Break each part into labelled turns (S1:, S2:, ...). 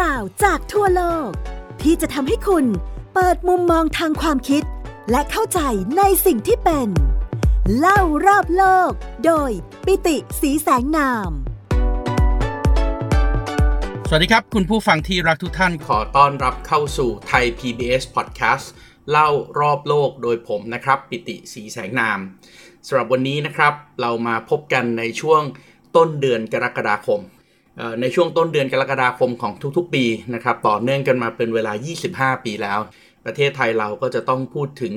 S1: ราวจากทั่วโลก ที่จะทำให้คุณเปิดมุมมองทางความคิด และเข้าใจในสิ่งที่เป็น เล่ารอบโลก โดยปิติสีแสงนาม
S2: สวัสดีครับ คุณผู้ฟังที่รักทุกท่านขอต้อนรับเข้าสู่ไทย PBS Podcast เล่ารอบโลกโดยผมนะครับ ปิติสีแสงนามสำหรับวันนี้นะครับ เรามาพบกันในช่วงต้นเดือนกรกฎาคม ในช่วงต้นเดือนกรกฎาคมของทุกๆ ปีนะครับต่อเนื่องกันมาเป็นเวลา 25 ปีแล้ว ประเทศไทยเราก็จะต้องพูดถึง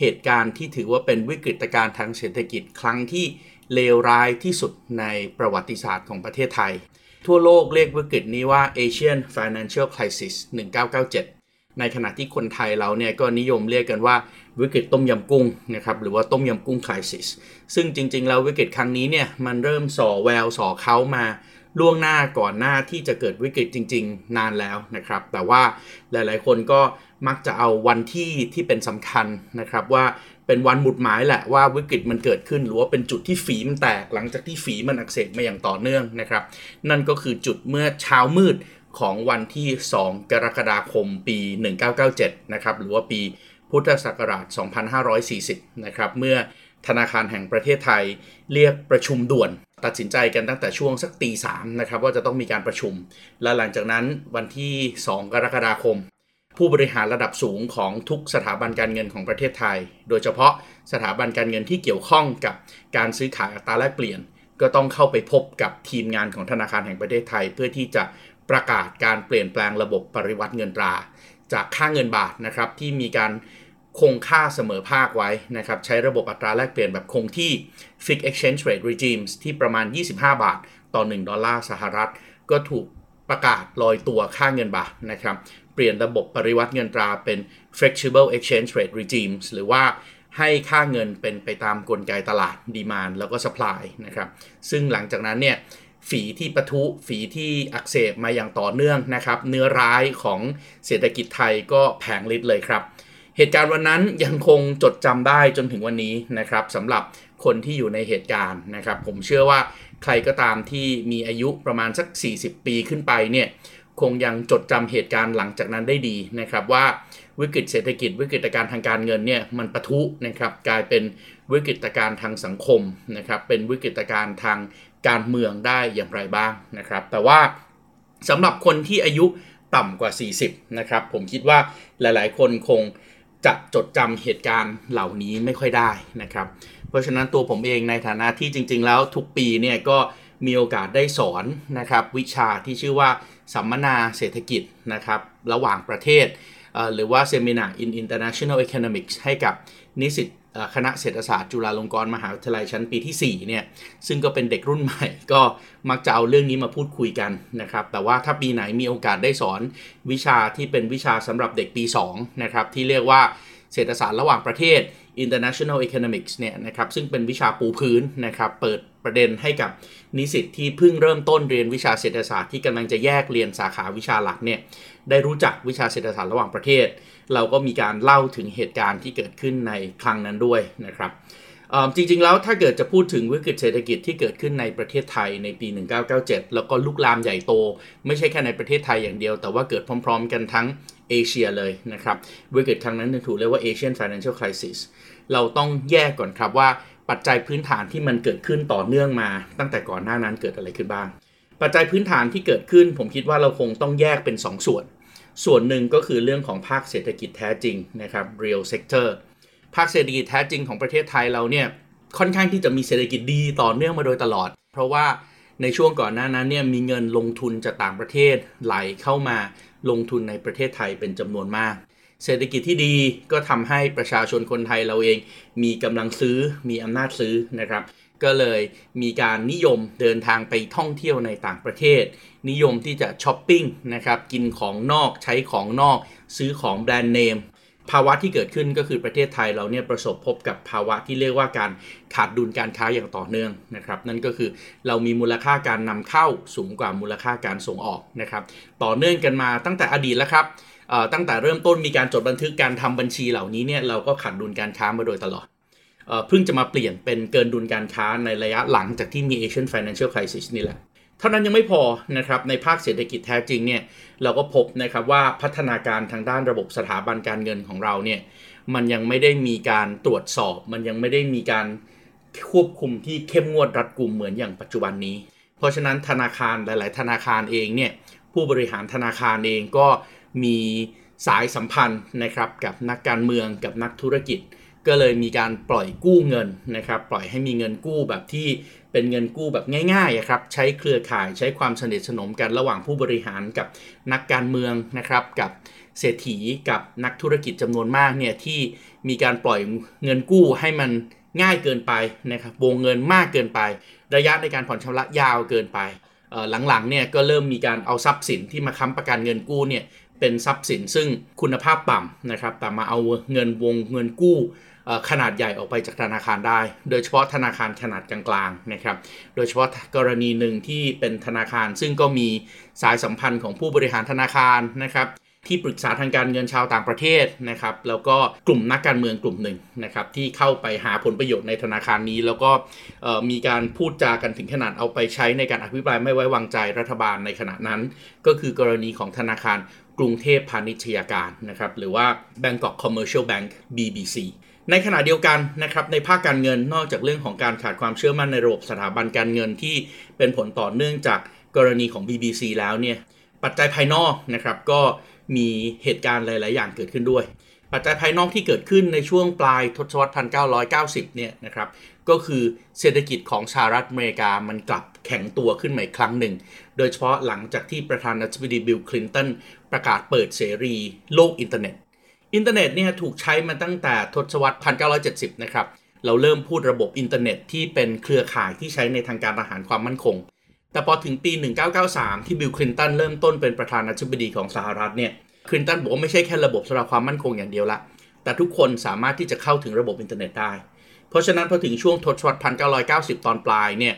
S2: เหตุการณ์ที่ถือว่าเป็นวิกฤตการณ์ทางเศรษฐกิจครั้งที่เลวร้ายที่สุดในประวัติศาสตร์ของประเทศไทย ทั่วโลกเรียกวิกฤตนี้ว่า Asian Financial Crisis 1997 ในขณะที่คนไทยเราเนี่ยก็นิยมเรียกกันว่าวิกฤตต้มยำกุ้งนะครับหรือว่าต้มยำกุ้งคริสิสซึ่งจริงๆแล้ววิกฤตครั้งนี้เนี่ยมันเริ่มส่อแววส่อเขามา ล่วงหน้าก่อนหน้าที่จะเกิดวิกฤตจริง ๆ นานแล้วนะครับ แต่ว่าหลาย ๆ คนก็มักจะเอาวันที่ที่เป็นสำคัญนะครับ ว่าเป็นวันหมุดหมายแหละว่าวิกฤตมันเกิดขึ้น หรือว่าเป็นจุดที่ฝีมันแตกหลังจากที่ฝีมันอักเสบมาอย่างต่อเนื่องนะครับ นั่นก็คือจุดเมื่อเช้ามืดของวันที่ 2 กรกฎาคมปี 1997 นะครับ หรือว่าปีพุทธศักราช 2540 นะครับ เมื่อธนาคารแห่งประเทศไทยเรียกประชุมด่วน ตัดสินใจกันตั้งแต่ช่วงสักตีสามนะครับว่าจะต้องมีการประชุม และหลังจากนั้นวันที่ 2 กรกฎาคม ผู้บริหารระดับสูงของทุกสถาบันการเงินของประเทศไทย โดยเฉพาะสถาบันการเงินที่เกี่ยวข้องกับการซื้อขายอัตราแลกเปลี่ยน ก็ต้องเข้าไปพบกับทีมงานของธนาคารแห่งประเทศไทย เพื่อที่จะประกาศการเปลี่ยนแปลงระบบปริวัติเงินตรา จากค่าเงินบาทนะครับที่มีการ คงค่าเสมอภาคไว้นะครับ ใช้ระบบอัตราแลกเปลี่ยนแบบคงที่ Fixed Exchange Rate Regimes ที่ประมาณ 25 บาท ต่อ 1 ดอลลาร์สหรัฐ ก็ถูกประกาศลอยตัวค่าเงินบาทนะครับ เปลี่ยนระบบปริวัติเงินตราเป็น Flexible Exchange Rate Regimes หรือว่าให้ค่าเงินเป็นไปตามกลไกตลาดดีมานแล้วก็สป라이นะครับ ซึ่งหลังจากนั้นเนี่ยฝีที่ปะทุฝีที่อักเสบมาอย่างต่อเนื่องนะครับ เนื้อร้ายของเศรษฐกิจไทยก็แผงฤทธิ์เลยครับ เหตุการณ์วันนั้นยังคงจดจำได้จนถึงวันนี้นะครับสำหรับคนที่อยู่ในเหตุการณ์นะครับ ผมเชื่อว่าใครก็ตามที่มีอายุประมาณสัก 40 ปีขึ้นไปเนี่ยคงยังจดจำเหตุการณ์หลังจากนั้นได้ดีนะครับ ว่าวิกฤตเศรษฐกิจวิกฤตการทางการเงินเนี่ยมันปะทุนะครับกลายเป็นวิกฤตการทางสังคมนะครับเป็นวิกฤตการทางการเมืองได้อย่างไรบ้างนะครับ แต่ว่าสำหรับคนที่อายุต่ำกว่า 40นะครับผมคิดว่าหลาย ๆ คนคง จะจดจำเหตุการณ์เหล่านี้ไม่ค่อยได้นะครับ เพราะฉะนั้นตัวผมเองในฐานะที่จริง ๆ แล้วทุกปีเนี่ยก็มีโอกาสได้สอนนะครับ วิชาที่ชื่อว่าสัมมนาเศรษฐกิจนะครับระหว่างประเทศ หรือว่า Seminar in International Economics ให้กับนิสิต คณะเศรษฐศาสตร์จุฬาลงกรณ์มหาวิทยาลัยชั้นปีที่4เนี่ยซึ่งก็เป็นเด็กรุ่นใหม่ ก็มักจะเอาเรื่องนี้มาพูดคุยกันนะครับ แต่ว่าถ้าปีไหนมีโอกาสได้สอนวิชาที่เป็นวิชาสำหรับเด็กปี2นะครับที่เรียกว่าเศรษฐศาสตร์ระหว่างประเทศ international economics เนี่ยนะครับซึ่งเป็นวิชาปูพื้นนะครับเปิดประเด็นให้กับนิสิตที่เพิ่งเริ่มต้นเรียนวิชาเศรษฐศาสตร์ที่กำลังจะแยกเรียนสาขาวิชาหลักเนี่ย ได้รู้จักวิชาเศรษฐศาสตร์ระหว่างประเทศ เราก็มีการเล่าถึงเหตุการณ์ที่เกิดขึ้นในครั้งนั้นด้วยนะครับจริงๆ แล้วถ้าเกิดจะพูดถึงวิกฤตเศรษฐกิจที่เกิดขึ้นในประเทศไทยในปี 1997 แล้วก็ลุกลามใหญ่โต ไม่ใช่แค่ในประเทศไทยอย่างเดียว แต่ว่าเกิดพร้อม ๆ กันทั้งเอเชียเลยนะครับวิกฤตครั้งนั้นถูกเรียกว่า Asian Financial Crisis เราต้องแยกก่อนครับว่าปัจจัยพื้นฐานที่มันเกิดขึ้นต่อเนื่องมา ตั้งแต่ก่อนหน้านั้นเกิดอะไรขึ้นบ้าง ปัจจัยพื้นฐานที่เกิดขึ้น ผมคิดว่าเราคงต้องแยกเป็น2ส่วน ส่วนหนึ่งก็คือเรื่องของภาคเศรษฐกิจแท้จริงนะครับ real sector ภาคเศรษฐกิจแท้จริงของประเทศไทยเราเนี่ยค่อนข้างที่จะมีเศรษฐกิจดีต่อเนื่องมาโดยตลอด เพราะว่าในช่วงก่อนหน้านั้นเนี่ยมีเงินลงทุนจากต่างประเทศไหลเข้ามาลงทุนในประเทศไทยเป็นจำนวนมาก เศรษฐกิจที่ดีก็ทำให้ประชาชนคนไทยเราเอง มีกำลังซื้อมีอำนาจซื้อนะครับ ก็เลยมีการนิยมเดินทางไปท่องเที่ยวในต่างประเทศ นิยมที่จะช้อปปิ้งนะครับกินของนอกใช้ของนอก ซื้อของแบรนด์เนมภาวะที่เกิดขึ้นก็คือประเทศไทยเราเนี่ยประสบพบกับภาวะที่เรียกว่าการขาดดุลการค้าอย่างต่อเนื่องนะครับ นั่นก็คือเรามีมูลค่าการนำเข้าสูงกว่ามูลค่าการส่งออกนะครับ ต่อเนื่องกันมาตั้งแต่อดีตแล้วครับตั้งแต่เริ่มต้นมีการจดบันทึกการทำบัญชีเหล่านี้เนี่ยเราก็ขาดดุลการค้ามาโดยตลอด เพิ่งจะมาเปลี่ยนเป็นเกินดุลการค้าในระยะหลังจากที่มี Asian Financial Crisis นี่แหละเท่านั้นยังไม่พอนะครับในภาคเศรษฐกิจแท้จริงเนี่ยเราก็พบนะครับว่าพัฒนาการทางด้านระบบสถาบันการเงินของเราเนี่ยมันยังไม่ได้มีการตรวจสอบ มันยังไม่ได้มีการควบคุมที่เข้มงวดรัดกุมเหมือนอย่างปัจจุบันนี้ เพราะฉะนั้นธนาคารหลาย ๆ ธนาคารเองเนี่ยผู้บริหารธนาคารเองก็มีสายสัมพันธ์นะครับกับนักการเมืองกับนักธุรกิจ ก็เลยมีการปล่อยกู้เงินนะครับปล่อยให้มีเงินกู้แบบที่เป็นเงินกู้แบบง่ายๆครับใช้เครือข่ายใช้ความสนิทสนมกันระหว่างผู้บริหารกับนักการเมืองนะครับกับเศรษฐีกับนักธุรกิจจำนวนมากเนี่ยที่มีการปล่อยเงินกู้ให้มันง่ายเกินไปนะครับวงเงินมากเกินไป ระยะในการผ่อนชำระยาวเกินไปหลังๆเนี่ยก็เริ่มมีการเอาทรัพย์สินที่มาค้ำประกันเงินกู้เนี่ย เป็นทรัพย์สินซึ่งคุณภาพต่ำนะครับ แต่มาเอาเงินวงเงินกู้ขนาดใหญ่ออกไปจากธนาคารได้ โดยเฉพาะธนาคารขนาดกลางๆนะครับ โดยเฉพาะกรณีหนึ่งที่เป็นธนาคาร ซึ่งก็มีสายสัมพันธ์ของผู้บริหารธนาคารนะครับ ที่ปรึกษาทางการเงินชาวต่างประเทศนะครับ แล้วก็กลุ่มนักการเมืองกลุ่มหนึ่งนะครับ ที่เข้าไปหาผลประโยชน์ในธนาคารนี้ แล้วก็มีการพูดจากันถึงขนาดเอาไปใช้ในการอภิปรายไม่ไว้วางใจรัฐบาลในขณะนั้น ก็คือกรณีของธนาคาร กรุงเทพพาณิชยการนะครับหรือว่า Bangkok Commercial Bank BBC ในขณะเดียวกันนะครับในภาคการเงินนอกจากเรื่องของการขาดความเชื่อมั่นในระบบสถาบันการเงินที่เป็นผลต่อเนื่องจากกรณีของ BBC แล้วเนี่ยปัจจัยภายนอกนะครับก็มีเหตุการณ์หลาย ๆ อย่างเกิดขึ้นด้วย ปัจจัยภายนอกที่เกิดขึ้นในช่วงปลายทศวรรษ 1990 เนี่ยนะครับ ก็คือเศรษฐกิจของสหรัฐอเมริกามันกลับแข็งตัวขึ้นมาอีกครั้งหนึ่ง โดยเฉพาะหลังจากที่ประธานาธิบดีบิลคลินตันประกาศเปิดเสรีโลกอินเทอร์เน็ต อินเทอร์เน็ตเนี่ยถูกใช้มาตั้งแต่ทศวรรษ 1970 นะครับ เราเริ่มพูดระบบอินเทอร์เน็ตที่เป็นเครือข่ายที่ใช้ในทางการทหารความมั่นคง แต่พอถึงปี 1993 ที่บิลคลินตันเริ่มต้นเป็นประธานาธิบดีของสหรัฐเนี่ย คลินตันบอกว่าไม่ใช่แค่ระบบสำหรับความมั่นคงอย่างเดียวละ แต่ทุกคนสามารถที่จะเข้าถึงระบบอินเทอร์เน็ตได้ เพราะฉะนั้นพอถึงช่วงทศวรรษ 1990 ตอนปลายเนี่ย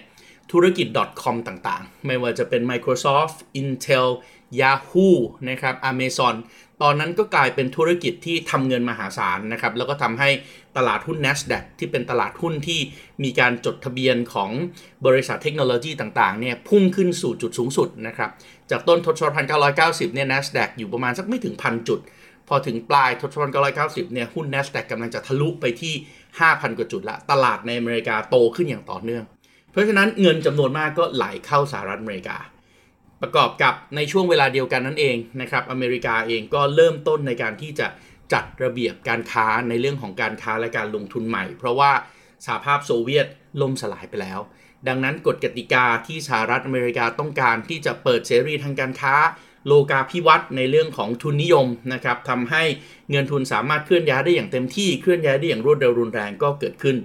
S2: ธุรกิจ .com ต่างๆ ไม่ว่าจะเป็น Microsoft Intel Yahoo นะครับ Amazon ตอนนั้นก็กลายเป็นธุรกิจที่ทำเงินมหาศาลนะครับ แล้วก็ทำให้ตลาดหุ้น NASDAQ ที่เป็นตลาดหุ้นที่มีการจดทะเบียนของบริษัทเทคโนโลยีต่างๆเนี่ยพุ่งขึ้นสู่จุดสูงสุดนะครับ จากต้นทศวรรษ 1990 เนี่ย NASDAQ อยู่ประมาณสักไม่ถึงพันจุด พอถึงปลายทศวรรษ 1990 เนี่ยหุ้น NASDAQ กำลังจะทะลุไปที่ 5,000 กว่าจุดละ ตลาดในอเมริกาโตขึ้นอย่างต่อเนื่อง เพราะฉะนั้นเงินจำนวนมากก็ไหลเข้าสหรัฐอเมริกา ประกอบกับในช่วงเวลาเดียวกันนั่นเองนะครับอเมริกาเองก็เริ่มต้นในการที่จะจัดระเบียบการค้าในเรื่องของการค้าและการลงทุนใหม่ เพราะว่าสหภาพโซเวียตล่มสลายไปแล้ว ดังนั้นกฎกติกาที่สหรัฐอเมริกาต้องการที่จะเปิดเสรีทางการค้า โลกาภิวัตน์ในเรื่องของทุนนิยมนะครับทำให้เงินทุนสามารถเคลื่อนย้ายได้อย่างเต็มที่เคลื่อนย้ายได้อย่างรวดเร็วรุนแรงก็เกิดขึ้น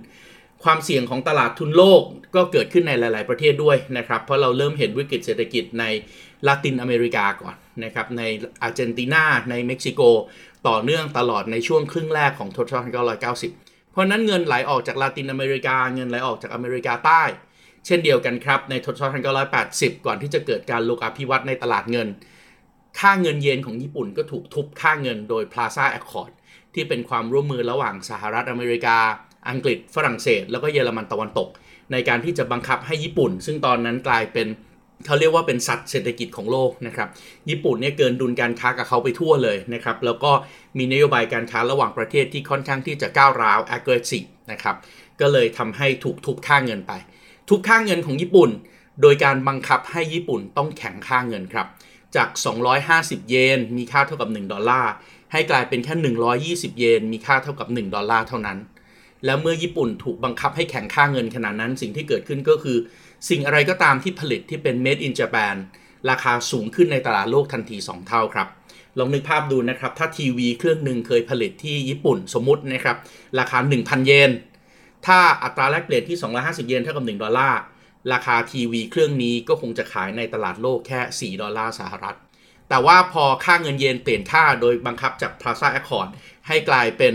S2: ความเสี่ยงของตลาดทุนโลกก็เกิดขึ้นในหลาย ๆ ประเทศด้วยนะครับ เพราะเราเริ่มเห็นวิกฤตเศรษฐกิจในลาตินอเมริกาก่อนนะครับ ในอาร์เจนตินา ในเม็กซิโก ต่อเนื่องตลอดในช่วงครึ่งแรกของทศวรรษ1990 เพราะนั้นเงินไหลออกจากลาตินอเมริกา เงินไหลออกจากอเมริกาใต้ เช่นเดียวกันครับ ในทศวรรษ1980 ก่อนที่จะเกิดการโลกาภิวัตน์ในตลาดเงิน ค่าเงินเยนของญี่ปุ่นก็ถูกทุบค่าเงินโดย Plaza Accord ที่เป็นความร่วมมือระหว่างสหรัฐอเมริกา อังกฤษฝรั่งเศส แล้วก็เยอรมันตะวันตก ในการที่จะบังคับให้ญี่ปุ่น ซึ่งตอนนั้นกลายเป็นเขาเรียกว่าเป็นสัตว์เศรษฐกิจของโลกนะครับญี่ปุ่นเนี่ยเกินดุลการค้ากับเขาไปทั่วเลยนะครับแล้วก็มีนโยบายการค้าระหว่างประเทศที่ค่อนข้างที่จะก้าวร้าว aggressive นะครับก็เลยทำให้ถูกทุบค่าเงินไป ทุบค่าเงินของญี่ปุ่น โดยการบังคับให้ญี่ปุ่นต้องแข็งค่าเงินครับจาก 250 เยน มีค่าเท่ากับ 1 ดอลลาร์ ให้กลายเป็นแค่ 120 เยน มีค่าเท่ากับ 1 ดอลลาร์เท่านั้น แล้วเมื่อญี่ปุ่นถูกบังคับให้แข่งค่าเงินขนาดนั้น สิ่งที่เกิดขึ้นก็คือ สิ่งอะไรก็ตามที่ผลิตที่เป็น made in Japan ราคาสูงขึ้นในตลาดโลกทันที 2 เท่าครับ ลองนึกภาพดูนะครับ ถ้าทีวีเครื่องหนึ่งเคยผลิตที่ญี่ปุ่นสมมตินะครับ ราคา 1,000 เยน ถ้าอัตราแลกเปลี่ยนที่ 250 เยนเท่ากับ 1 ดอลลาร์ ราคาทีวีเครื่องนี้ก็คงจะขายในตลาดโลกแค่ 4 ดอลลาร์สหรัฐ แต่ว่าพอค่าเงินเยนเปลี่ยนค่าโดยบังคับจาก Plaza Accord ให้กลายเป็น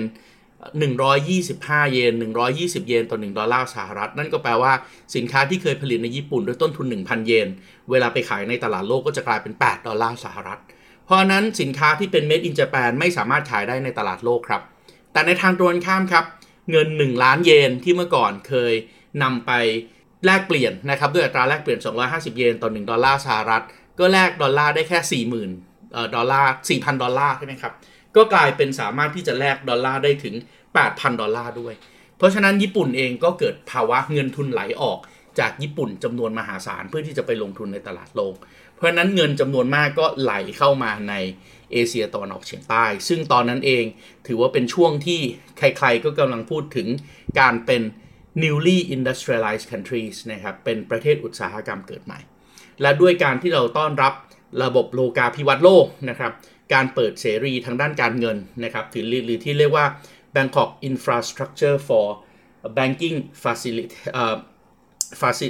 S2: 125 เยน 120 เยนต่อ 1 ดอลลาร์สหรัฐ นั่นก็แปลว่าสินค้าที่เคยผลิตในญี่ปุ่นด้วยต้นทุน 1,000 เยน เวลาไปขายในตลาดโลกก็จะกลายเป็น 8 ดอลลาร์สหรัฐ เพราะนั้นสินค้าที่เป็น made in Japan ไม่สามารถขายได้ในตลาดโลกครับ แต่ในทางตรงข้ามครับ เงิน 1 ล้านเยนที่เมื่อก่อนเคยนำไปแลกเปลี่ยนนะครับด้วยอัตราแลกเปลี่ยน 250 เยนต่อ 1 ดอลลาร์สหรัฐ ก็แลกดอลลาร์ได้แค่ 40,000ดอลลาร์4,000 ดอลลาร์ใช่ไหมครับ ก็กลายเป็นสามารถที่จะแลกดอลลาร์ได้ถึง 8,000 ดอลลาร์ด้วย เพราะฉะนั้นญี่ปุ่นเองก็เกิดภาวะเงินทุนไหลออกจากญี่ปุ่นจำนวนมหาศาลเพื่อที่จะไปลงทุนในตลาดโลก เพราะฉะนั้นเงินจำนวนมากก็ไหลเข้ามาในเอเชียตะวันออกเฉียงใต้ ซึ่งตอนนั้นเองถือว่าเป็นช่วงที่ใครๆก็กำลังพูดถึงการเป็น newly industrialized countries นะครับ เป็นประเทศอุตสาหกรรมเกิดใหม่ และด้วยการที่เราต้อนรับระบบโลกาภิวัตน์โลกนะครับ การเปิดเสรีทางด้านการเงินนะครับถือหรือที่เรียกว่า Bangkok Infrastructure for Banking Facility ฟาซิ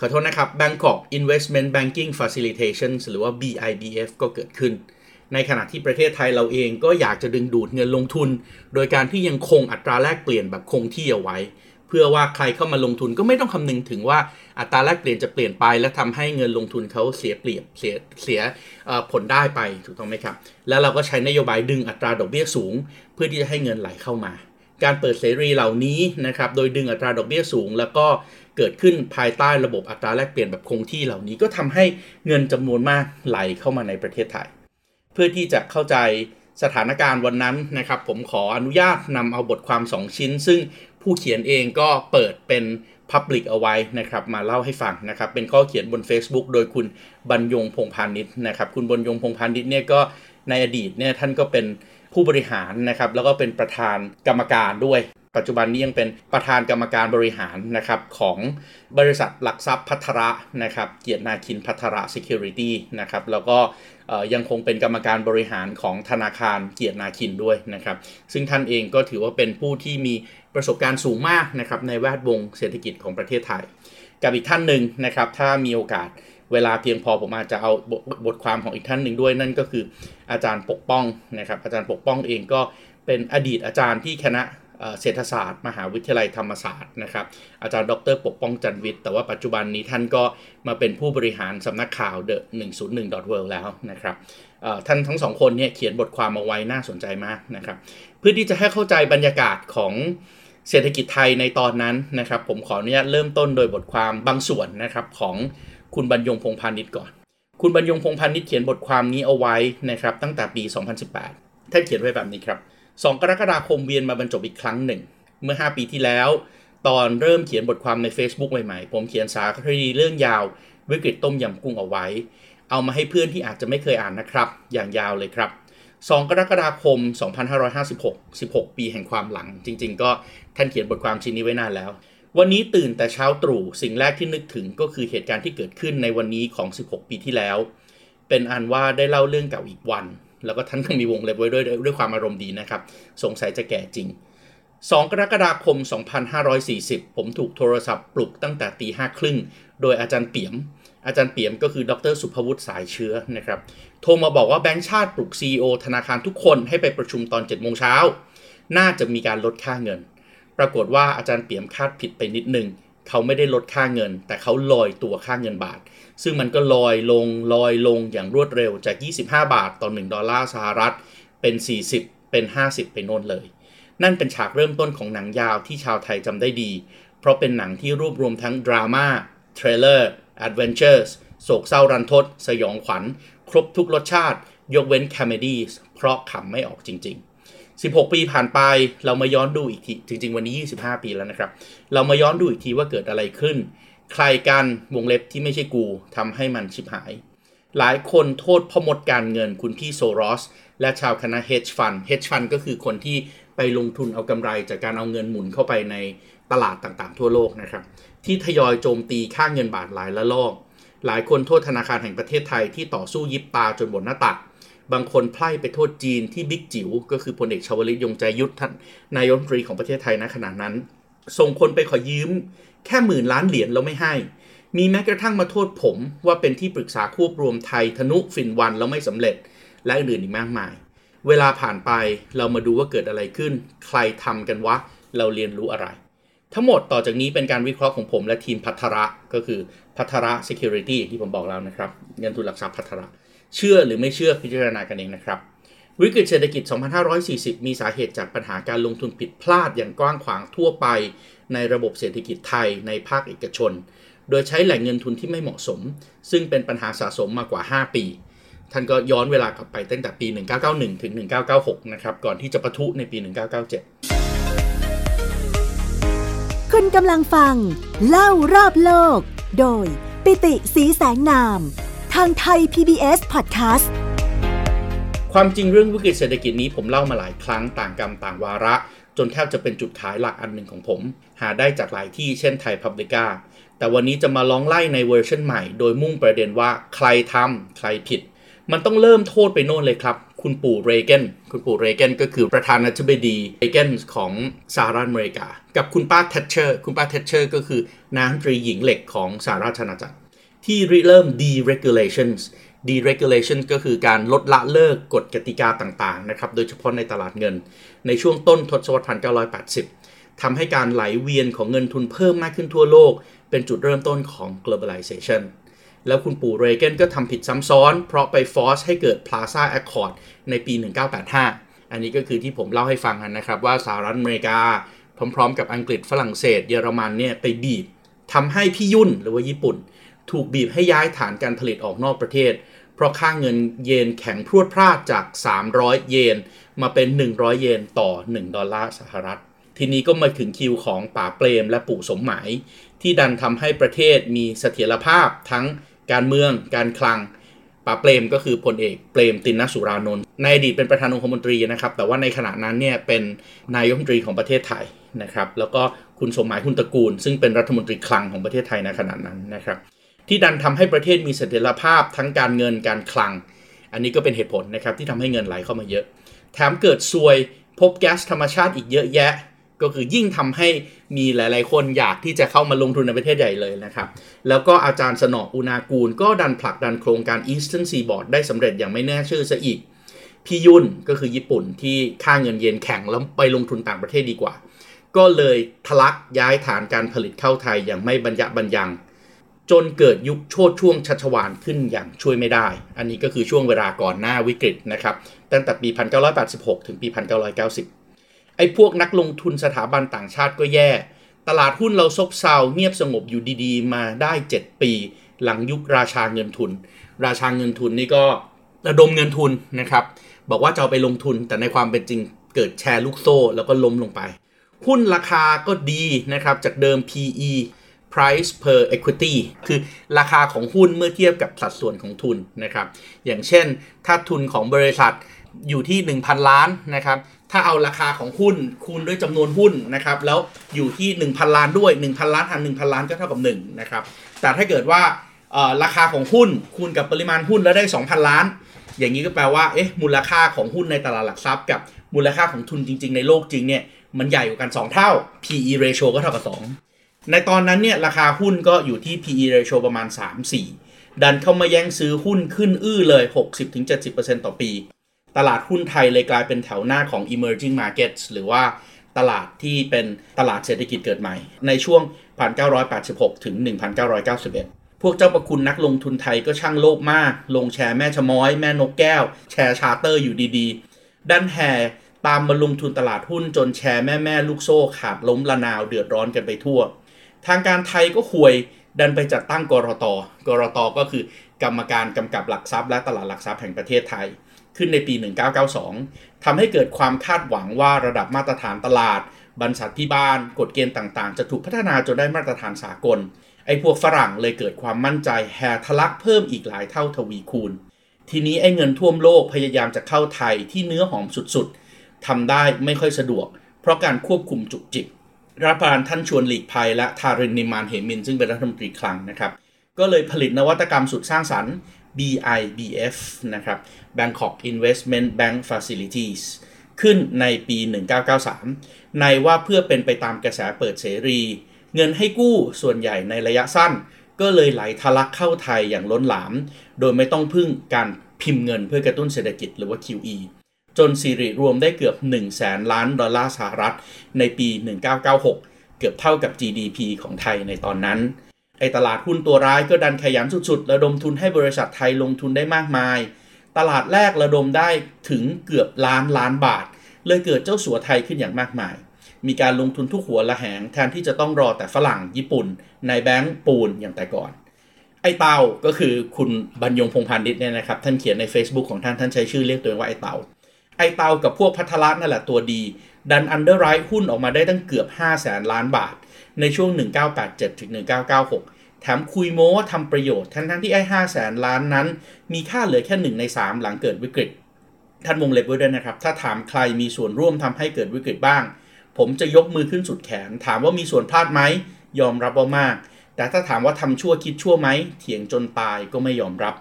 S2: ขอโทษนะครับ Bangkok Investment Banking Facilitation หรือว่า BIBF ก็เกิดขึ้น ในขณะที่ประเทศไทยเราเองก็อยากจะดึงดูดเงินลงทุน โดยการที่ยังคงอัตราแลกเปลี่ยนแบบคงที่เอาไว้ พื่อว่าใครเข้ามาลงทุนก็ไม่ต้องคำนึงถึงว่าอัตราแลกเปลี่ยนจะเปลี่ยนไป และทำให้เงินลงทุนเขาเสียเปรียบเสียเสียผลได้ไปถูกต้องไหมครับ แล้วเราก็ใช้นโยบายดึงอัตราดอกเบี้ยสูง เพื่อที่จะให้เงินไหลเข้ามา การเปิดเสรีเหล่านี้นะครับโดยดึงอัตราดอกเบี้ยสูง แล้วก็เกิดขึ้นภายใต้ระบบอัตราแลกเปลี่ยนแบบคงที่เหล่านี้ก็ทำให้เงินจำนวนมากไหลเข้ามาในประเทศไทย เพื่อที่จะเข้าใจ สถานการณ์วันนั้นนะครับ ผมขออนุญาตนำเอาบทความ 2 ชิ้น ซึ่งผู้เขียนเองก็เปิดเป็น Public เอาไว้นะครับ มาเล่าให้ฟังนะครับ เป็นข้อเขียนบน Facebook โดยคุณบรรยงพงพาณิชย์นะครับ คุณบรรยงพงพาณิชย์เนี่ยก็ในอดีตเนี่ยท่านก็เป็นผู้บริหารนะครับ แล้วก็เป็นประธานกรรมการด้วย ปัจจุบันนี้ยังเป็นประธานกรรมการบริหารนะครับของบริษัทหลักทรัพย์พัทระนะครับเกียรตินาคินพัทระ Security นะครับแล้วก็ยังคงเป็นกรรมการบริหารของธนาคารเกียรตินาคินด้วยนะครับซึ่งท่านเองก็ถือว่าเป็นผู้ที่มีประสบการณ์สูงมากนะครับในแวดวงเศรษฐกิจของประเทศไทย กับอีกท่านหนึ่งนะครับถ้ามีโอกาสเวลาเพียงพอผมอาจจะเอาบทความของอีกท่านหนึ่งด้วยนั่นก็คืออาจารย์ปกป้องนะครับอาจารย์ปกป้องเองก็เป็นอดีตอาจารย์ที่คณะ เศรษฐศาสตร์ มหาวิทยาลัยธรรมศาสตร์นะครับ อาจารย์ดรปกป้องจันวิทย์ แต่ว่าปัจจุบันนี้ท่านก็มาเป็นผู้บริหารสำนักข่าว The 101 World แล้วนะครับท่านทั้งสองคนเนี่ยเขียนบทความเอาไว้น่าสนใจมากนะครับ เพื่อที่จะให้เข้าใจบรรยากาศของเศรษฐกิจไทยในตอนนั้นนะครับ ผมขออนุญาตเริ่มต้นโดยบทความบางส่วนนะครับของคุณบรรยงพงพาณิชย์ก่อน คุณบรรยงพงพาณิชย์เขียนบทความนี้เอาไว้นะครับตั้งแต่ปี 2018 ท่านเขียนไว้แบบนี้ครับ 2 กรกฎาคมเวียนมาบรรจบอีกครั้งหนึ่ง เมื่อ 5 ปีที่แล้ว ตอนเริ่มเขียนบทความใน Facebook ใหม่ๆ ผมเขียนสารคดีเรื่องยาว วิกฤตต้มยำกุ้งเอาไว้ เอามาให้เพื่อนที่อาจจะไม่เคยอ่านนะครับ อย่างยาวเลยครับ 2 กรกฎาคม 2556 16 ปีแห่งความหลัง จริง ๆ ก็ท่านเขียนบทความชิ้นนี้ไว้นานแล้ว วันนี้ตื่นแต่เช้าตรู่สิ่งแรกที่นึกถึงก็คือเหตุการณ์ที่เกิดขึ้นในวันนี้ของ 16 ปีที่แล้ว เป็นอันว่าได้เล่าเรื่องเก่าอีกวัน แล้วก็ท่านก็มีวงเล็บไว้ด้วยด้วยความอารมณ์ดีนะครับ สงสัยจะแก่จริง 2 กรกฎาคม 2540 ผมถูกโทรศัพท์ปลุกตั้งแต่ตีห้าครึ่งโดยอาจารย์เปี่ยม อาจารย์เปี่ยมก็คือดรสุภวุฒิสายเชื้อนะครับ โทรมาบอกว่าแบงค์ชาติปลุก CEO ธนาคารทุกคนให้ไปประชุมตอน7โมงเช้า น่าจะมีการลดค่าเงิน ปรากฏว่าอาจารย์เปี่ยมคาดผิดไปนิดนึง เขาไม่ได้ลดค่าเงิน แต่เขาลอยตัวค่าเงินบาท ซึ่งมันก็ลอยลงลอยลงอย่างรวดเร็วจาก 25 บาทต่อ 1 ดอลลาร์สหรัฐ เป็น 40 เป็น 50 ไปโน่นเลย นั่นเป็นฉากเริ่มต้นของหนังยาวที่ชาวไทยจำได้ดี เพราะเป็นหนังที่รวบรวมทั้งดราม่า thriller adventure โศกเศร้ารันทด สยองขวัญ ครบทุกรสชาติ ยกเว้น comedy เพราะขำไม่ออกจริง ๆ 16 ปีผ่านไปเรามาย้อนดูอีกที จริง ๆ วันนี้ 25 ปีแล้วนะครับ เรามาย้อนดูอีกทีว่าเกิดอะไรขึ้น ใครกันวงเล็บที่ไม่ใช่กูทำให้มันชิบหาย หลายคนโทษพ่อมดการเงินคุณพี่โซรอส และชาวคณะ hedge fund hedge fund ก็คือคนที่ไปลงทุนเอากำไรจากการเอาเงินหมุนเข้าไปในตลาดต่างๆ ทั่วโลกนะครับ ที่ทยอยโจมตีค่าเงินบาทหลายระลอก หลายคนโทษธนาคารแห่งประเทศไทยที่ต่อสู้ยิบตาจนบนหน้าตัก บางคนไพร่ไปโทษจีนที่บิ๊กจิ๋วก็คือพลเอกชวลิตยงใจยุทธท่านนายกรัฐมนตรีของประเทศไทยณขณะนั้น ส่งคนไปขอยืม แค่หมื่นล้านเหรียญเราไม่ให้ มีแม้กระทั่งมาโทษผมว่าเป็นที่ปรึกษาควบรวมไทยธนุฟินวันแล้วไม่สำเร็จ และอื่นอีกมากมาย เวลาผ่านไปเรามาดูว่าเกิดอะไรขึ้น ใครทำกันวะเราเรียนรู้อะไร ทั้งหมดต่อจากนี้เป็นการวิเคราะห์ของผมและทีมพัทระก็คือพัทระ Security ที่ผมบอกแล้วนะครับเงินทุนหลักทรัพย์พัทระ เชื่อหรือไม่เชื่อพิจารณากันเองนะครับ วิกฤตเศรษฐกิจ 2540 มีสาเหตุจากปัญหาการลงทุนผิดพลาดอย่างกว้างขวางทั่วไป ในระบบเศรษฐกิจไทยในภาคเอกชน โดยใช้แหล่งเงินทุนที่ไม่เหมาะสม ซึ่งเป็นปัญหาสะสมมากว่า 5 ปี ท่านก็ย้อนเวลากลับไปตั้งแต่ปี 1991 ถึง 1996 นะครับ ก่อนที่จะปะทุในปี 1997
S1: คุณกำลังฟัง เล่ารอบโลก โดยปิติสีแสงนาม ทางไทย PBS Podcast
S2: ความจริงเรื่องวิกฤตเศรษฐกิจนี้ผมเล่ามาหลายครั้งต่างกรรมต่างวาระ จนแทบจะเป็นจุดขายหลักอันหนึ่งของผม หาได้จากหลายที่เช่นไทยพับลิก้าแต่วันนี้จะมาล้องไล่ในเวอร์ชันใหม่ โดยมุ่งประเด็นว่าใครทำใครผิด มันต้องเริ่มโทษไปโน่นเลยครับ คุณปู่เรเกนคุณปู่เรเกนก็คือประธานาธิบดีเรเกนของสหรัฐอเมริกา กับคุณป้าเทชเชอร์ คุณป้าเทชเชอร์ ก็คือนางสตรีหญิงเหล็กของสหราชอาณาจักร ที่ริเริ่ม deregulations deregulation ก็คือการลดละเลิกกฎกติกาต่างๆนะครับ โดยเฉพาะในตลาดเงิน ในช่วงต้นทศวรรษ 1980 ทำให้การไหลเวียนของเงินทุนเพิ่มมากขึ้นทั่วโลก เป็นจุดเริ่มต้นของ globalization แล้วคุณปู่เรเกนก็ทำผิดซ้ำซ้อน เพราะไปฟอสให้เกิด Plaza Accord ในปี 1985 อันนี้ก็คือที่ผมเล่าให้ฟังนะครับ ว่าสหรัฐอเมริกา พร้อม ๆ กับอังกฤษฝรั่งเศส เยอรมันเนี่ยไปบีบทำให้พี่ยุ่นหรือว่าญี่ปุ่น ถูกบีบให้ย้ายฐานการผลิตออกนอกประเทศ เพราะค่าเงินเยนแข็งพรวดพราดจาก 300 เยน มาเป็น 100 เยนต่อ 1 ดอลลาร์สหรัฐ ทีนี้ก็มาถึงคิวของป๋าเปรมและปู่สมหมาย ที่ดันทำให้ประเทศมีเสถียรภาพทั้งการเมืองการคลังป๋าเปรมก็คือพลเอกเปรมตินนสุรานนท์ในอดีตเป็นประธานองคมนตรีนะครับ แต่ว่าในขณะนั้นเนี่ยเป็นนายกรัฐมนตรีของประเทศไทยนะครับ แล้วก็คุณสมหมายคุณตระกูล ซึ่งเป็นรัฐมนตรีคลังของประเทศไทยในขณะนั้นนะครับ ที่ดันทำให้ประเทศมีเสถียรภาพทั้งการเงินการคลัง อันนี้ก็เป็นเหตุผลนะครับที่ทำให้เงินไหลเข้ามาเยอะ แถมเกิดซวยพบแก๊สธรรมชาติอีกเยอะแยะ ก็คือยิ่งทำให้มีหลาย ๆ คนอยากที่จะเข้ามาลงทุนในประเทศใหญ่เลยนะครับ แล้วก็อาจารย์สนออุณากูล ก็ดันผลักดันโครงการ Eastern Seaboard ได้สำเร็จอย่างไม่แน่ชื่อซะอีกพี่ยุ่นก็คือญี่ปุ่นที่ค่าเงินเยนแข็งแล้วไปลงทุนต่างประเทศดีกว่า ก็เลยทะลักย้ายฐานการผลิตเข้าไทยอย่างไม่บรรยะบรรยัง จนเกิดยุคโชดช่วงชัชวานขึ้นอย่างช่วยไม่ได้ อันนี้ก็คือช่วงเวลาก่อนหน้าวิกฤตนะครับตั้งแต่ปี 1986 ถึงปี 1990 ไอ้พวกนักลงทุนสถาบันต่างชาติก็แย่ ตลาดหุ้นเราซบเซาเงียบสงบอยู่ดีๆ มาได้ 7 ปี หลังยุคราชาเงินทุน ราชาเงินทุนนี่ก็ระดมเงินทุนนะครับบอกว่าจะเอาไปลงทุนแต่ในความเป็นจริงเกิดแชร์ลูกโซ่แล้วก็ล้มลงไป หุ้นราคาก็ดีนะครับจากเดิม PE price per equity คือราคาของหุ้นเมื่อเทียบกับสัดส่วนของทุนนะครับ อย่างเช่น ถ้าทุนของบริษัทอยู่ที่ 1,000 ล้านนะครับ ถ้าเอาราคาของหุ้นคูณด้วยจำนวนหุ้นนะครับ แล้วอยู่ที่ 1,000 ล้านด้วย 1,000 ล้านหาร1,000 ล้านก็เท่ากับ1นะครับ แต่ถ้าเกิดว่าราคาของหุ้นคูณกับปริมาณหุ้นแล้วได้ 2,000 ล้าน อย่างนี้ก็แปลว่า เอ๊ะ มูลค่าของหุ้นในตลาดหลักทรัพย์กับมูลค่าของทุนจริง ๆ ในโลกจริงเนี่ย มันใหญ่กว่ากัน 2 เท่า PE ratio ก็เท่ากับ 2 ในตอนนั้นเนี่ยราคาหุ้นก็อยู่ที่ PE ratio ประมาณ 3-4 ดันเข้ามาแย่งซื้อหุ้นขึ้นอื้อเลย 60-70%ต่อปี ตลาดหุ้นไทยเลยกลายเป็นแถวหน้าของ emerging markets หรือว่าตลาดที่เป็นตลาดเศรษฐกิจเกิดใหม่ ในช่วง 1986 ถึง 1991 พวกเจ้าประคุณนักลงทุนไทยก็ช่างโลภมาก ลงแชร์แม่ชะม้อย แม่นกแก้ว แชร์ชาร์เตอร์อยู่ดีๆ ดันแห่ตามมาลงทุนตลาดหุ้นจนแชร์แม่แม่ลูกโซ่ขาดล้มระนาวเดือดร้อนกันไปทั่ว ทางการไทยก็ห่วยดันไปจัดตั้งกรตกรตก็คือกรรมการกำกับหลักทรัพย์และตลาดหลักทรัพย์แห่งประเทศไทย ขึ้นในปี 1992ทำให้เกิดความคาดหวังว่าระดับมาตรฐานตลาด บรรษัทพิบาลกฎเกณฑ์ต่างๆ จะถูกพัฒนาจนได้มาตรฐานสากล ไอ้พวกฝรั่งเลยเกิดความมั่นใจแห่ทะลักเพิ่มอีกหลายเท่าทวีคูณ ทีนี้ไอ้เงินท่วมโลกพยายามจะเข้าไทยที่เนื้อหอมสุดๆทำได้ไม่ค่อยสะดวก เพราะการควบคุมจุกจิก รัฐบาลท่านชวนหลีกภัย และทารินนิมานเหมิน ซึ่งเป็นรัฐมนตรีคลังนะครับ ก็เลยผลิตนวัตกรรมสุดสร้างสรรค์ BIBF นะครับ Bangkok Investment Bank Facilities ขึ้นในปี 1993 ในว่าเพื่อเป็นไปตามกระแสเปิดเสรี เงินให้กู้ส่วนใหญ่ในระยะสั้น ก็เลยไหลทะลักเข้าไทยอย่างล้นหลาม โดยไม่ต้องพึ่งการพิมพ์เงินเพื่อกระตุ้นเศรษฐกิจหรือว่า QE จนสิริรวมได้เกือบ1แสนล้านดอลลาร์สหรัฐ ในปี 1996 เกือบเท่ากับ GDP ของไทยในตอนนั้น ไอตลาดหุ้นตัวร้ายก็ดันขยันสุดๆ ระดมทุนให้บริษัทไทยลงทุนได้มากมาย ตลาดแรกระดมได้ถึงเกือบล้านล้านบาท เลยเกิดเจ้าสัวไทยขึ้นอย่างมากมาย มีการลงทุนทุกหัวละแหงแทนที่จะต้องรอแต่ฝรั่งญี่ปุ่นในแบงก์ปูนอย่างแต่ก่อนไอ้เตาก็คือคุณบรรยงพงพันธ์นิดเนี่ยนะครับ ท่านเขียนใน Facebook ของท่าน ท่านใช้ชื่อเรียกตัวเองว่าไอ้เตา ไอ้เตากับพวกพัทละนั่นแหละตัวดี ดันอันเดอร์ไรท์หุ้นออกมาได้ตั้งเกือบ 5 0 0แสนล้านบาท ในช่วง 1987ถึง1996 แถมคุยโม้ว่าทำประโยชน์ ทั้งทั้งที่ไอ้5 0 0แสนล้านนั้น มีค่าเหลือแค่1ใน3หลังเกิดวิกฤต ท่านวงเล็บไว้ด้วยนะครับ ถ้าถามใครมีส่วนร่วมทำให้เกิดวิกฤตบ้าง ผมจะยกมือขึ้นสุดแขน ถามว่ามีส่วนพลาดไหมยอมรับว่ามาก แต่ถ้าถามว่าทำชั่วคิดชั่วไหมเถียงจนตายก็ไม่ยอมรับ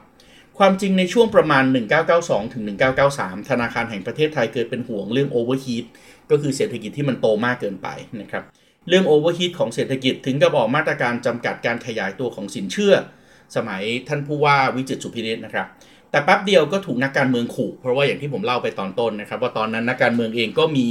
S2: ความจริงในช่วงประมาณ 1992 ถึง 1993 ธนาคารแห่งประเทศไทยเคยเป็นห่วงเรื่อง overheat ก็คือเศรษฐกิจที่มันโตมากเกินไปนะครับเรื่อง overheat ของเศรษฐกิจถึงกับออกมาตรการจำกัดการขยายตัวของสินเชื่อ สมัยท่านผู้ว่าวิจิตรสุพินิษนะครับแต่แป๊บเดียวก็ถูกนักการเมืองขู่ เพราะว่าอย่างที่ผมเล่าไปตอนต้นนะครับ ว่าตอนนั้นนักการเมืองเองก็มี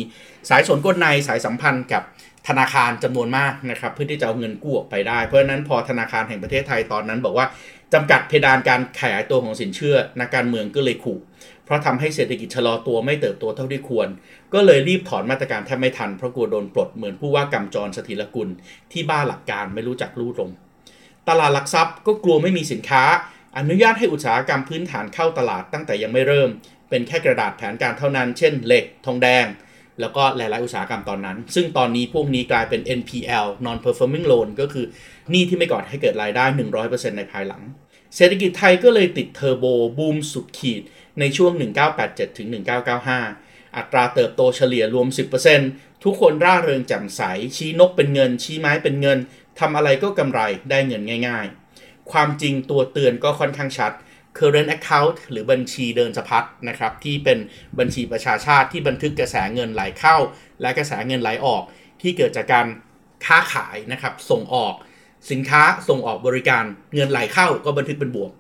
S2: สายสนกลในสายสัมพันธ์กับธนาคารจำนวนมากนะครับ เพื่อที่จะเอาเงินกู้ออกไปได้ เพราะฉะนั้นพอธนาคารแห่งประเทศไทยตอนนั้นบอกว่า จำกัดเพดานการขยายตัวของสินเชื่อนักการเมืองก็เลยขู่เพราะทำให้เศรษฐกิจชะลอตัวไม่เติบโตเท่าที่ควร ก็เลยรีบถอนมาตรการแทบไม่ทันเพราะกลัวโดนปลดเหมือนผู้ว่ากำจรสถิรกุล ที่บ้าหลักการไม่รู้จักรูดลงตลาดหลักทรัพย์ก็กลัวไม่มีสินค้า อนุญาตให้อุตสาหกรรมพื้นฐานเข้าตลาดตั้งแต่ยังไม่เริ่ม เป็นแค่กระดาษแผนการเท่านั้น เช่น เหล็ก ทองแดง แล้วก็หลาย ๆ อุตสาหกรรมตอนนั้น ซึ่งตอนนี้พวกนี้กลายเป็น NPL non performing loan ก็คือหนี้ที่ไม่ก่อให้เกิดรายได้ 100%ในภายหลัง เศรษฐกิจไทยก็เลยติดเทอร์โบบูมสุดขีดในช่วง 1987ถึง1995 อัตราเติบโตเฉลี่ยรวม 10%ทุกคนร่าเริงแจ่มใส ชี้นกเป็นเงิน ชี้ไม้เป็นเงินทำอะไรก็กำไรได้เงินง่ายๆ ความจริงตัวเตือนก็ค่อนข้างชัด current account หรือบัญชีเดินสะพัดนะครับที่เป็นบัญชีประชาชาติที่บันทึกกระแสเงินไหลเข้า และกระแสเงินไหลออกที่เกิดจากการค้าขายนะครับส่งออก สินค้าส่งออกบริการเงินไหลเข้าก็บันทึกเป็นบวก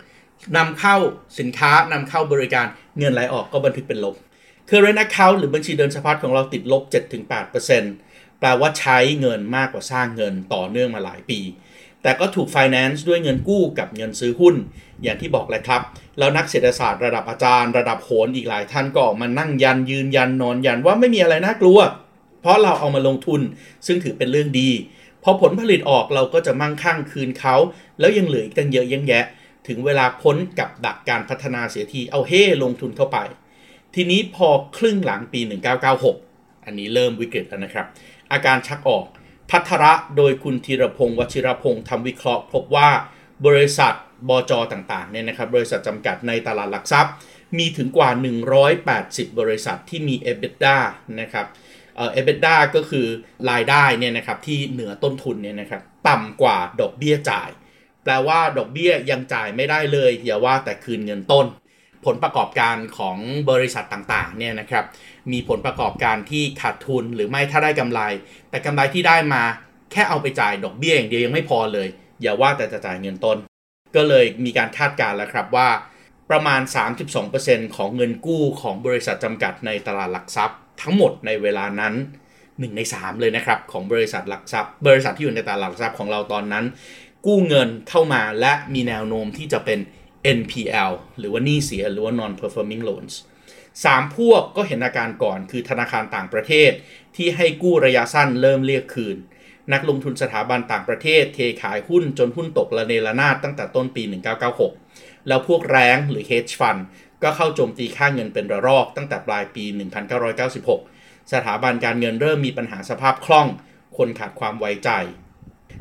S2: นำเข้าสินค้านำเข้าบริการเงินไหลออกก็บันทึกเป็นลบ current account หรือบัญชีเดินสะพัดของเราติดลบ 7-8%แปลว่าใช้เงินมากกว่าสร้างเงินต่อเนื่องมาหลายปี แต่ก็ถูก finance ด้วยเงินกู้กับเงินซื้อหุ้น อย่างที่บอกเลยครับ แล้วนักเศรษฐศาสตร์ระดับอาจารย์ ระดับโหนอีกหลายท่านก็ออกมานั่งยันยืนยันนอนยันว่าไม่มีอะไรน่ากลัว เพราะเราเอามาลงทุนซึ่งถือเป็นเรื่องดี พอผลผลิตออกเราก็จะมั่งคั่งคืนเขา แล้วยังเหลืออีกตั้งเยอะยังแยะ ถึงเวลาพ้นกับดักการพัฒนาเสียทีเอาเฮ่ลงทุนเข้าไป ทีนี้พอครึ่งหลังปี 1996 อันนี้เริ่มวิกฤตแล้วนะครับ อาการชักออกพัทระโดยคุณธีรพงศ์วชิรพงศ์ทำวิเคราะห์พบว่าบริษัทบจต่างๆเนี่ยนะครับบริษัทจำกัดในตลาดหลักทรัพย์ มีถึงกว่า 180 บริษัทที่มี EBITDA นะครับ เอ่อ EBITDA ก็คือรายได้เนี่ยนะครับที่เหนือต้นทุนเนี่ยนะครับต่ำกว่าดอกเบี้ยจ่าย แปลว่าดอกเบี้ยยังจ่ายไม่ได้เลยอย่าว่าแต่คืนเงินต้น ผลประกอบการของบริษัทต่างๆเนี่ยนะครับมีผลประกอบการที่ขาดทุนหรือไม่ถ้าได้กำไร แต่กำไรที่ได้มาแค่เอาไปจ่ายดอกเบี้ยอย่างเดียวยังไม่พอเลย อย่าว่าแต่จะจ่ายเงินต้น ก็เลยมีการคาดการณ์แล้วครับว่าประมาณ 32%ของเงินกู้ของบริษัทจำกัดในตลาดหลักทรัพย์ ทั้งหมดในเวลานั้น1ใน3 เลยนะครับ ของบริษัทหลักทรัพย์ บริษัทที่อยู่ในตลาดหลักทรัพย์ของเราตอนนั้น กู้เงินเข้ามาและมีแนวโน้มที่จะเป็น NPL หรือว่าหนี้เสียหรือว่า non performing loans สามพวกก็เห็นอาการก่อนคือธนาคารต่างประเทศ ที่ให้กู้ระยะสั้นเริ่มเรียกคืน นักลงทุนสถาบันต่างประเทศ เทขายหุ้นจนหุ้นตกระเนระนาดตั้งแต่ต้นปี 1996 แล้วพวกแรงหรือ hedge fund ก็เข้าโจมตีค่าเงินเป็นระลอกตั้งแต่ปลายปี 1996 สถาบันการเงินเริ่มมีปัญหาสภาพคล่อง คนขาดความไว้ใจ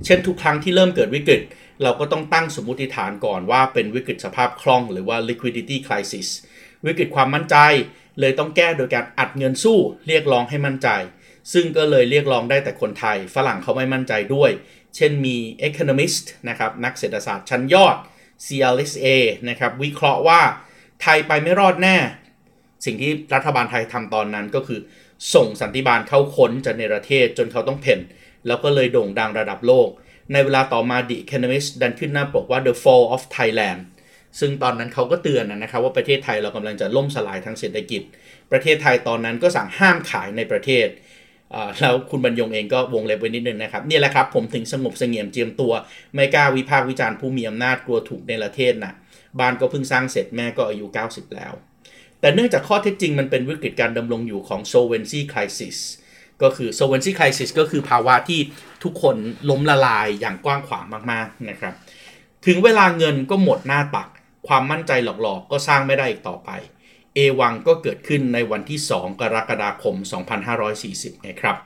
S2: เช่นทุกครั้งที่เริ่มเกิดวิกฤต เราก็ต้องตั้งสมมติฐานก่อนว่าเป็นวิกฤตสภาพคล่องหรือว่า liquidity crisis วิกฤตความมั่นใจ เลยต้องแก้โดยการอัดเงินสู้เรียกร้องให้มั่นใจ ซึ่งก็เลยเรียกร้องได้แต่คนไทย ฝรั่งเขาไม่มั่นใจด้วย เช่นมี economist นะครับนักเศรษฐศาสตร์ชั้นยอด CLSA นะครับวิเคราะห์ว่า ไทยไปไม่รอดแน่ สิ่งที่รัฐบาลไทยทำตอนนั้นก็คือ ส่งสันติบาลเข้าค้นจะเนรเทศจนเขาต้องเพ่น แล้วก็เลยโด่งดังระดับโลก ในเวลาต่อมา The Economist ดันขึ้นหน้าปกว่า The Fall of Thailand ซึ่งตอนนั้นเขาก็เตือนนะครับว่าประเทศไทยเรากำลังจะล่มสลายทางเศรษฐกิจ ประเทศไทยตอนนั้นก็สั่งห้ามขายในประเทศ แล้วคุณบรรยงเองก็วงเล็บไว้นิดนึงนะครับนี่แหละครับผมถึงสงบเสงี่ยมเจียมตัว ไม่กล้าวิพากษ์วิจารณ์ผู้มีอำนาจกลัวถูกในประเทศนะบ้านก็เพิ่งสร้างเสร็จแม่ก็อายุ 90 แล้ว แต่เนื่องจากข้อเท็จจริงมันเป็นวิกฤตการดำรงอยู่ของ solvency crisis ก็คือ solvency crisis ก็คือภาวะที่ทุกคนล้มละลายอย่างกว้างขวางมากๆนะครับ ถึงเวลาเงินก็หมดหน้าตัก ความมั่นใจหลอกๆ ก็สร้างไม่ได้อีกต่อไป เอวังก็เกิดขึ้นในวันที่ 2 กรกฎาคม 2540นะครับ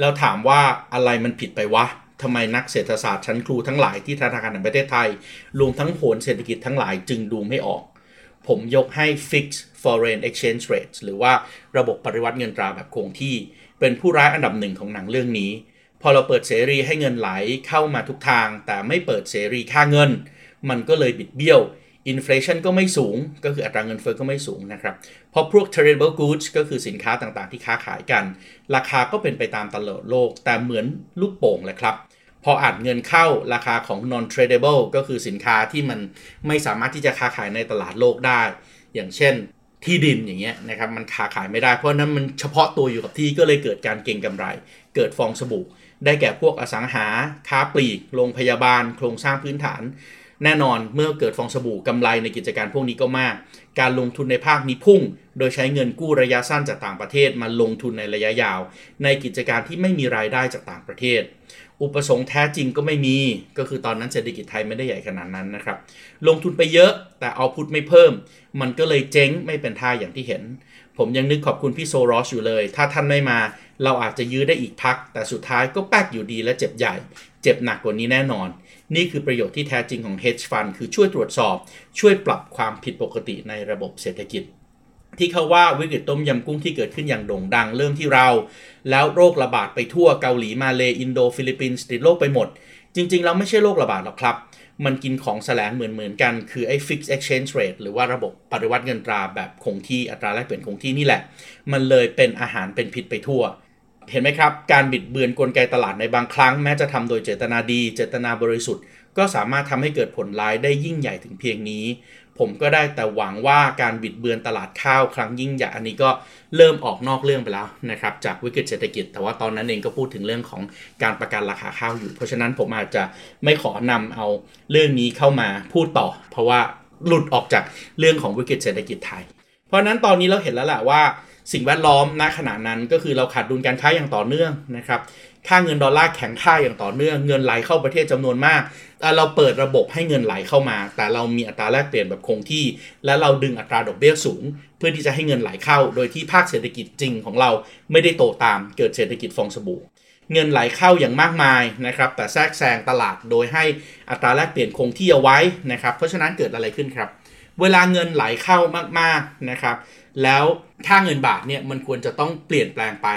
S2: แล้วถามว่าอะไรมันผิดไปวะทำไมนักเศรษฐศาสตร์ชั้นครูทั้งหลายที่ธนาคารแห่งประเทศไทย รวมทั้งโหนเศรษฐกิจทั้งหลายจึงดูไม่ออก ผมยกให้ fixed foreign exchange rates หรือว่าระบบปริวัติเงินตราแบบคงที่ เป็นผู้ร้ายอันดับหนึ่งของหนังเรื่องนี้ พอเราเปิดเสรีให้เงินไหลเข้ามาทุกทาง แต่ไม่เปิดเสรีค่าเงิน มันก็เลยบิดเบี้ยว อินฟลชันก็ไม่สูง ก็คืออัตราเงินเฟ้อก็ไม่สูงนะครับ เพราะพวก tradable goods ก็คือสินค้าต่างๆ ที่ค้าขายกัน ราคาก็เป็นไปตามตลาดโลก แต่เหมือนลูกโป่งเลยครับ พออัดเงินเข้าราคาของ non tradable ก็คือสินค้าที่มันไม่สามารถที่จะค้าขายในตลาดโลกได้ อย่างเช่นที่ดินอย่างเงี้ยนะครับมันค้าขายไม่ได้ เพราะนั้นมันเฉพาะตัวอยู่กับที่ก็เลยเกิดการเก็งกำไร เกิดฟองสบู่ ได้แก่พวกอสังหา ค้าปลีก โรงพยาบาล โครงสร้างพื้นฐาน แน่นอนเมื่อเกิดฟองสบู่กำไรในกิจการพวกนี้ก็มาก การลงทุนในภาคนี้พุ่ง โดยใช้เงินกู้ระยะสั้นจากต่างประเทศมาลงทุนในระยะยาว ในกิจการที่ไม่มีรายได้จากต่างประเทศ อุปสงค์แท้จริงก็ไม่มี ก็คือตอนนั้นเศรษฐกิจไทยไม่ได้ใหญ่ขนาดนั้นนะครับ ลงทุนไปเยอะแต่เอาพุทไม่เพิ่ม มันก็เลยเจ๊งไม่เป็นท่าอย่างที่เห็น ผมยังนึกขอบคุณพี่โซรอสอยู่เลย ถ้าท่านไม่มา เราอาจจะยื้อได้อีกพัก แต่สุดท้ายก็แป๊กอยู่ดีและเจ็บใหญ่ เจ็บหนักกว่านี้แน่นอน นี่คือประโยชน์ที่แท้จริงของ hedge fund คือช่วยตรวจสอบ ช่วยปรับความผิดปกติในระบบเศรษฐกิจ ที่เขาว่าวิกฤตต้มยำกุ้งที่เกิดขึ้นอย่างโด่งดังเริ่มที่เรา แล้วโรคระบาดไปทั่วเกาหลีมาเลอินโดฟิลิปปินส์ติดโรคไปหมด จริงๆแล้วไม่ใช่โรคระบาดหรอกครับ มันกินของแสลงเหมือนๆกัน คือไอ้ fixed exchange rate หรือว่าระบบปริวรรตเงินตราแบบคงที่อัตราแลกเปลี่ยนคงที่นี่แหละ มันเลยเป็นอาหารเป็นพิษไปทั่ว เห็นไหมครับ การบิดเบือนกลไกตลาดในบางครั้งแม้จะทำโดยเจตนาดี เจตนาบริสุทธิ์ ก็สามารถทำให้เกิดผลร้ายได้ยิ่งใหญ่ถึงเพียงนี้ ผมก็ได้แต่หวังว่าการบิดเบือนตลาดข้าวครั้งยิ่งใหญ่อันนี้ก็เริ่มออกนอกเรื่องไปแล้วนะครับจากวิกฤตเศรษฐกิจ แต่ว่าตอนนั้นเองก็พูดถึงเรื่องของการประกันราคาข้าวอยู่ เพราะฉะนั้นผมอาจจะไม่ขอนำเอาเรื่องนี้เข้ามาพูดต่อ เพราะว่าหลุดออกจากเรื่องของวิกฤตเศรษฐกิจไทย เพราะนั้นตอนนี้เราเห็นแล้วแหละว่า สิ่งแวดล้อมณขณะนั้นก็คือเราขาดดุลการค้าอย่างต่อเนื่องนะครับค่าเงินดอลลาร์แข็งค่าอย่างต่อเนื่อง เงินไหลเข้าประเทศจำนวนมาก เราเปิดระบบให้เงินไหลเข้ามา แต่เรามีอัตราแลกเปลี่ยนแบบคงที่ และเราดึงอัตราดอกเบี้ยสูง เพื่อที่จะให้เงินไหลเข้า โดยที่ภาคเศรษฐกิจจริงของเราไม่ได้โตตามเกิดเศรษฐกิจฟองสบู่ เงินไหลเข้าอย่างมากมายนะครับ แต่แทรกแซงตลาดโดยให้อัตราแลกเปลี่ยนคงที่เอาไว้นะครับ เพราะฉะนั้นเกิดอะไรขึ้นครับ เวลาเงินไหลเข้ามากๆนะครับ แล้ว ค่าเงินบาทเนี่ยมันควรจะต้องเปลี่ยนแปลงไป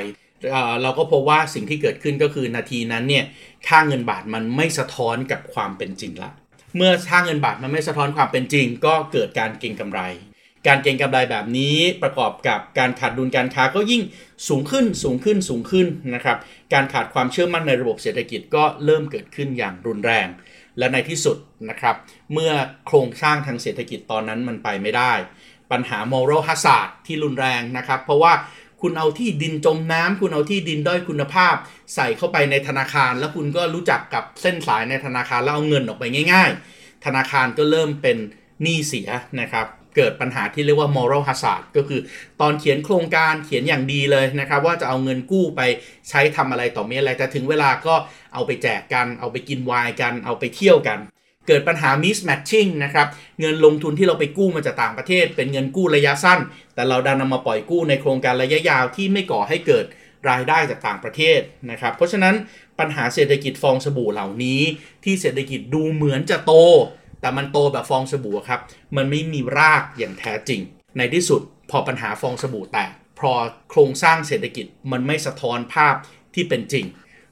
S2: เราก็พบว่าสิ่งที่เกิดขึ้นก็คือนาทีนั้นเนี่ยค่าเงินบาทมันไม่สะท้อนกับความเป็นจริงละ เมื่อค่าเงินบาทมันไม่สะท้อนความเป็นจริง ก็เกิดการเก็งกำไร การเก็งกำไรแบบนี้ประกอบกับการขาดดุลการค้าก็ยิ่งสูงขึ้นสูงขึ้นสูงขึ้นนะครับการขาดความเชื่อมั่นในระบบเศรษฐกิจก็เริ่มเกิดขึ้นอย่างรุนแรง และในที่สุดนะครับ เมื่อโครงสร้างทางเศรษฐกิจตอนนั้นมันไปไม่ได้ ปัญหา moral hazard ที่รุนแรงนะครับ เพราะว่าคุณเอาที่ดินจมน้ำคุณเอาที่ดินด้อยคุณภาพ ใส่เข้าไปในธนาคาร แล้วคุณก็รู้จักกับเส้นสายในธนาคารแล้วเอาเงินออกไปง่าย ๆ ธนาคารก็เริ่มเป็นหนี้เสียนะครับเกิดปัญหาที่เรียกว่า moral hazard ก็คือตอนเขียนโครงการเขียนอย่างดีเลยนะครับ ว่าจะเอาเงินกู้ไปใช้ทำอะไรต่อมีอะไรแต่ถึงเวลาก็เอาไปแจกกัน เอาไปกินวน์กัน เอาไปเที่ยวกัน เกิดปัญหา mismatching นะครับ เงินลงทุนที่เราไปกู้มาจากต่างประเทศ เป็นเงินกู้ระยะสั้น แต่เราดันนำมาปล่อยกู้ในโครงการระยะยาวที่ไม่ก่อให้เกิดรายได้จากต่างประเทศนะครับ เพราะฉะนั้นปัญหาเศรษฐกิจฟองสบู่เหล่านี้ ที่เศรษฐกิจดูเหมือนจะโต แต่มันโตแบบฟองสบู่ครับ มันไม่มีรากอย่างแท้จริง ในที่สุดพอปัญหาฟองสบู่แตกพอโครงสร้างเศรษฐกิจมันไม่สะท้อนภาพที่เป็นจริง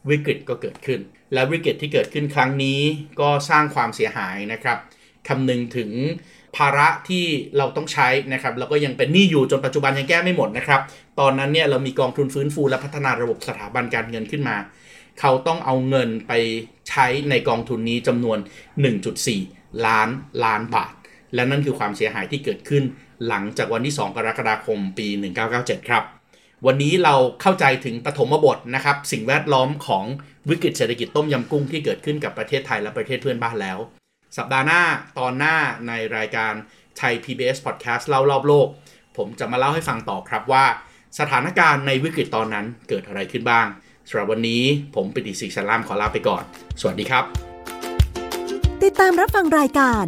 S2: วิกฤตก็เกิดขึ้น และวิกฤตที่เกิดขึ้นครั้งนี้ก็สร้างความเสียหายนะครับคำนึงถึงภาระที่เราต้องใช้นะครับแล้วก็ยังเป็นหนี้อยู่จนปัจจุบันยังแก้ไม่หมดนะครับ ตอนนั้นเนี่ยเรามีกองทุนฟื้นฟูและพัฒนาระบบสถาบันการเงินขึ้นมา เขาต้องเอาเงินไปใช้ในกองทุนนี้จำนวน 1.4 ล้านล้านบาท และนั่นคือความเสียหายที่เกิดขึ้น หลังจากวันที่ 2 กรกฎาคมปี 1997 ครับ วันนี้เราเข้าใจถึงปฐมบทนะครับ สิ่งแวดล้อมของ วิกฤตเศรษฐกิจต้มยำกุ้งที่เกิดขึ้นกับประเทศไทยและประเทศเพื่อนบ้านแล้ว สัปดาห์หน้าตอนหน้าในรายการไทย PBS Podcast เล่ารอบโลก ผมจะมาเล่าให้ฟังต่อครับว่า สถานการณ์ในวิกฤตตอนนั้นเกิดอะไรขึ้นบ้างสำหรับวันนี้ผมปิติศรีสลามขอลาไปก่อน สวัสดีครับ
S1: ติดตามรับฟังรายการ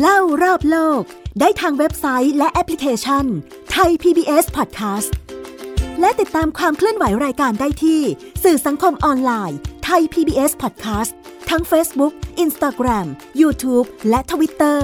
S1: เล่ารอบโลก ได้ทางเว็บไซต์และแอปพลิเคชันไทย PBS Podcast และติดตามความเคลื่อนไหวรายการได้ที่ สื่อสังคมออนไลน์ ทย PBS Podcast ทั้ง Facebook, Instagram, YouTube และ Twitter